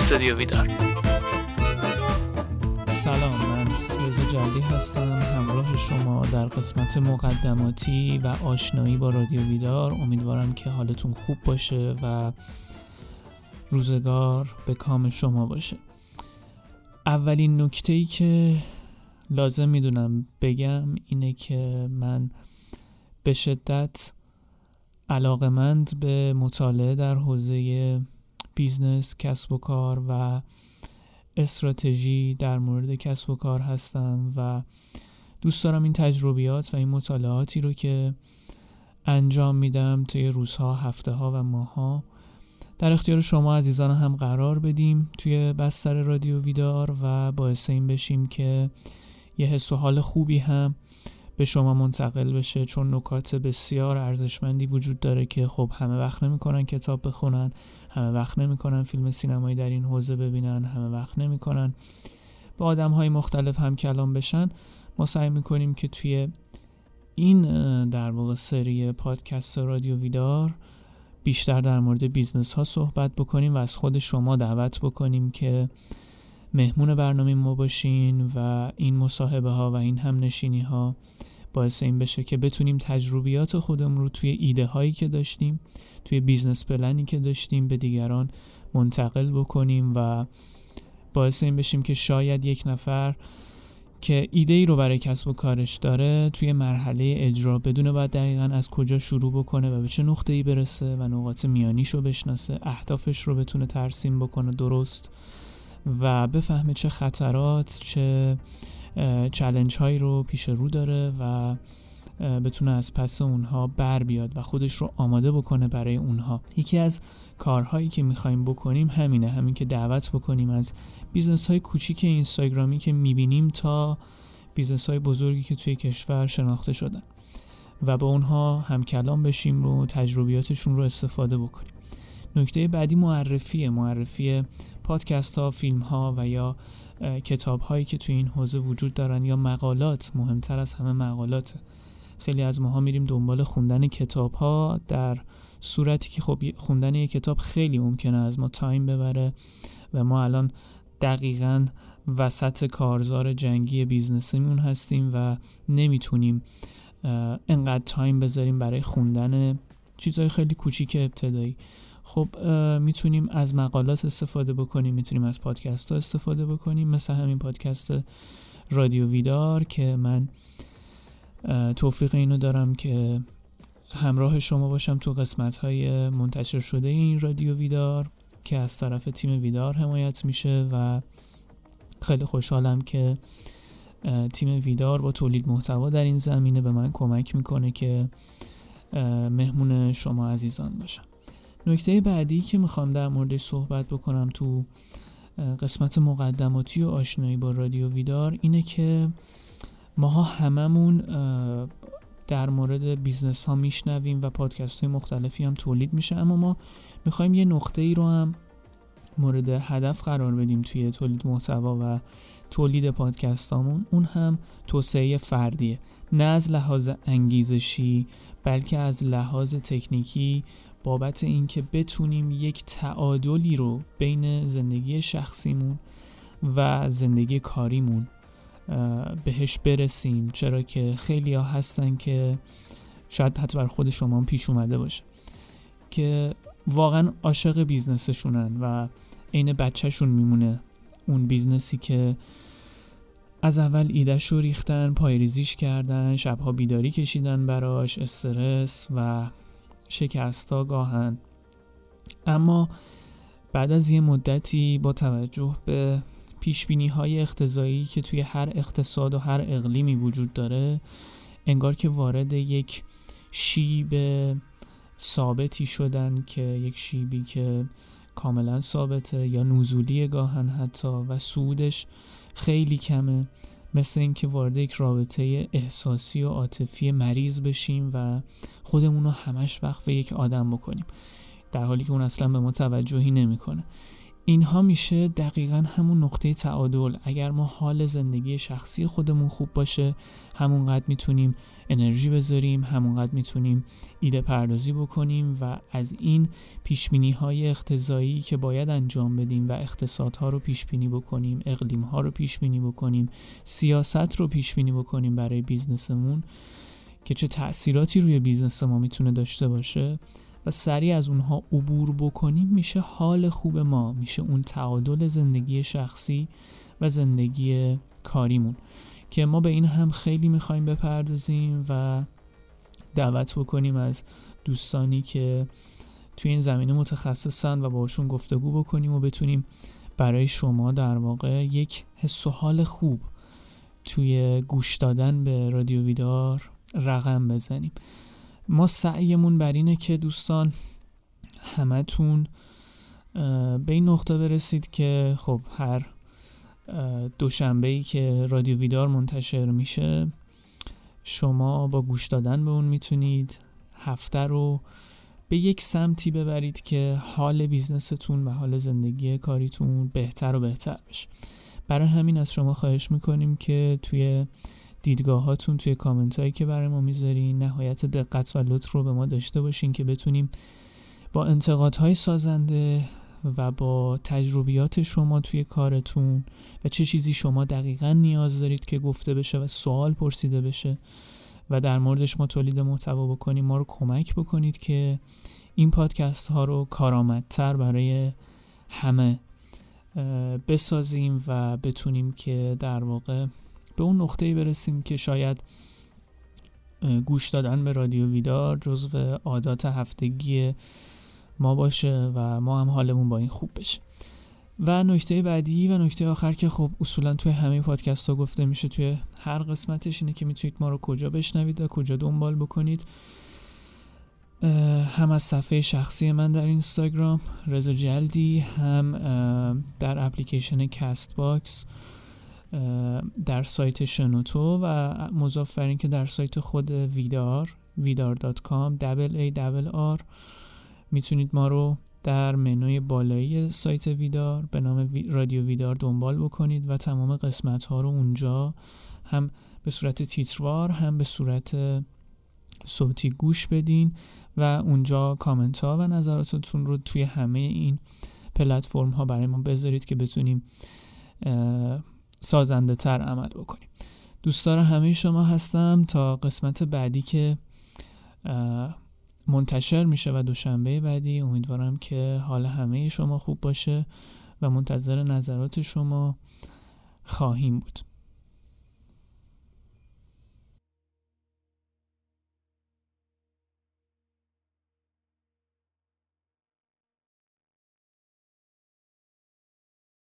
استودیو ویدار سلام من رضا جلدی هستم همراه شما در قسمت مقدماتی و آشنایی با رادیو ویدار امیدوارم که حالتون خوب باشه و روزگار به کام شما باشه. اولین نکته ای که لازم می‌دونم بگم اینه که من به شدت علاقمند به مطالعه در حوزه بیزنس کسب و کار و استراتژی در مورد کسب و کار هستم و دوست دارم این تجربیات و این مطالعاتی رو که انجام میدم توی روزها، هفته ها و ماه‌ها در اختیار شما عزیزان هم قرار بدیم توی بستر رادیو ویدار و باعث این بشیم که یه حس و حال خوبی هم به شما منتقل بشه چون نکات بسیار ارزشمندی وجود داره که خب همه وقت نمی‌کنن کتاب بخونن همه وقت نمی‌کنن فیلم سینمایی در این حوزه ببینن همه وقت نمی‌کنن. با آدم های مختلف هم کلام بشن. ما سعی می‌کنیم که توی این در واقع سری پادکست رادیو ویدار بیشتر در مورد بیزنس ها صحبت بکنیم و از خود شما دعوت بکنیم که مهمون برنامه ما باشین و این مصاحبه ها و این هم نشینی ها باعث این بشه که بتونیم تجربیات خودمون رو توی ایده هایی که داشتیم توی business plan ی که داشتیم به دیگران منتقل بکنیم و باعث این بشیم که شاید یک نفر که ایده ای رو برای کسب و کارش داره توی مرحله اجرا بدونه باید دقیقا از کجا شروع بکنه و به چه نقطه ای برسه و نقاط میانیش رو بشناسه اهدافش رو بتونه ترسیم بکنه درست و بفهمه چه خطرات چه challenge هایی رو پیش رو داره و بتونه از پس اونها بر بیاد و خودش رو آماده بکنه برای اونها. یکی از کارهایی که می‌خوایم بکنیم همینه همین که دعوت بکنیم از business های کوچیک اینستاگرامی که می‌بینیم تا business های بزرگی که توی کشور شناخته شدن و با اونها هم کلام بشیم رو تجربیاتشون رو استفاده بکنیم. نکته بعدی معرفیه معرفی پادکست ها فیلم ها و یا کتاب هایی که توی این حوزه وجود دارن یا مقالات مهمتر از همه مقالات خیلی از ماها میریم دنبال خوندن کتاب ها در صورتی که خب خوندن یک کتاب خیلی ممکنه از ما time ببره و ما الان دقیقا وسط کارزار جنگی business یمون هستیم و نمی‌تونیم انقدر تایم بذاریم برای خوندن چیزهای خیلی کوچیک ابتدایی. خب می‌تونیم از مقالات استفاده بکنیم می‌تونیم از پادکست ها استفاده بکنیم مثل همین پادکست رادیو ویدار که من توفیق اینو دارم که همراه شما باشم تو قسمت های منتشر شده این رادیو ویدار که از طرف تیم ویدار حمایت میشه و خیلی خوشحالم که تیم ویدار با تولید محتوا در این زمینه به من کمک می‌کنه که مهمون شما عزیزان باشم. نکته بعدی که می‌خوام در موردش صحبت بکنم تو قسمت مقدماتی و آشنایی با رادیو ویدار اینه که ماها هممون در مورد business ها میشنویم و پادکست های مختلفی هم تولید میشه. اما ما می‌خوایم یه نقطه ای رو هم مورد هدف قرار بدیم توی تولید محتوا و تولید پادکستامون اون هم توسعه فردیه. نه از لحاظ انگیزشی بلکه از لحاظ تکنیکی بابت اینکه بتونیم یک تعادلی رو بین زندگی شخصیمون و زندگی کاریمون بهش برسیم. چرا که خیلی ها هستن که شاید حتی بر خود شما پیش اومده باشه که واقعا عاشق بیزنسشونن و عین بچهشون میمونه. اون business ی که از اول ایدهش رو ریختن پایریزیش کردن شبها بیداری کشیدن براش استرس و شکستا گاهن. اما بعد از یه مدتی با توجه به پیش بینی های اقتضایی که توی هر اقتصاد و هر اقلیمی وجود داره انگار که وارد یک شیب ثابتی شدن که یک شیبی که کاملا ثابته یا نزولی گاهن حتی و سودش خیلی کمه. مثل اینکه وارد یک رابطه احساسی و عاطفی مریض بشیم و خودمون رو همش وقت یک آدم بکنیم در حالی که اون اصلا به ما توجهی نمی‌کنه. اینها میشه دقیقا همون نقطه تعادل. اگر ما حال زندگی شخصی خودمون خوب باشه همونقدر می‌تونیم انرژی بذاریم همونقدر می‌تونیم ایده پردازی بکنیم و از این پیشبینی های اقتضایی که باید انجام بدیم و اقتصادها رو پیش بینی بکنیم اقلیم ها رو پیش بینی بکنیم سیاست رو پیش بینی بکنیم برای business مون که چه تأثیراتی روی business ما می‌تونه داشته باشه و سریع از اونها عبور بکنیم میشه حال خوب ما میشه اون تعادل زندگی شخصی و زندگی کاریمون. که ما به این هم خیلی می‌خوایم بپردازیم و دعوت بکنیم از دوستانی که توی این زمینه متخصصن و باشون گفتگو بکنیم و بتونیم برای شما در واقع یک حس و حال خوب توی گوش دادن به رادیو ویدار رقم بزنیم. ما سعیمون بر اینه که دوستان همتون به این نقطه برسید که خب هر دوشنبه ای که رادیو ویدار منتشر میشه شما با گوش دادن به اون می‌تونید هفته رو به یک سمتی ببرید که حال بیزنستون و حال زندگی کاریتون بهتر و بهتر بشه. برای همین از شما خواهش می‌کنیم که توی دیدگاهاتون توی کامنت هایی که برای ما می‌ذارین نهایت دقت و لطف رو به ما داشته باشین که بتونیم با انتقادهای سازنده و با تجربیات شما توی کارتون و چه چیزی شما دقیقا نیاز دارید که گفته بشه و سوال پرسیده بشه و در موردش ما تولید محتوا بکنیم ما رو کمک بکنید که این پادکست ها رو کارآمدتر برای همه بسازیم و بتونیم که در واقع به اون نقطه برسیم که شاید گوش دادن به رادیو ویدار جزو عادات هفتگی ما باشه و ما هم حالمون با این خوب بشه. و نکته بعدی و نکته آخر که خب اصولا توی همه پادکست ها گفته میشه توی هر قسمتش اینه که می‌تونید ما رو کجا بشنوید و کجا دنبال بکنید. هم از صفحه شخصی من در اینستاگرام رضا جلدی هم در اپلیکیشن Castbox در سایت شنوتو و مضاف که در سایت خود ویدار ویدار.com دبل آر می‌تونید ما رو در منوی بالایی سایت ویدار به نام رادیو ویدار دنبال بکنید و تمام قسمت ها رو اونجا هم به صورت تیتروار هم به صورت صوتی گوش بدین و اونجا کامنت ها و نظراتتون رو توی همه این پلتفرم ها برای ما بذارید که بتونیم سازنده تر عمل بکنیم. دوستدار همه شما هستم تا قسمت بعدی که منتشر میشه و دوشنبه بعدی. امیدوارم که حال همه شما خوب باشه و منتظر نظرات شما خواهیم بود.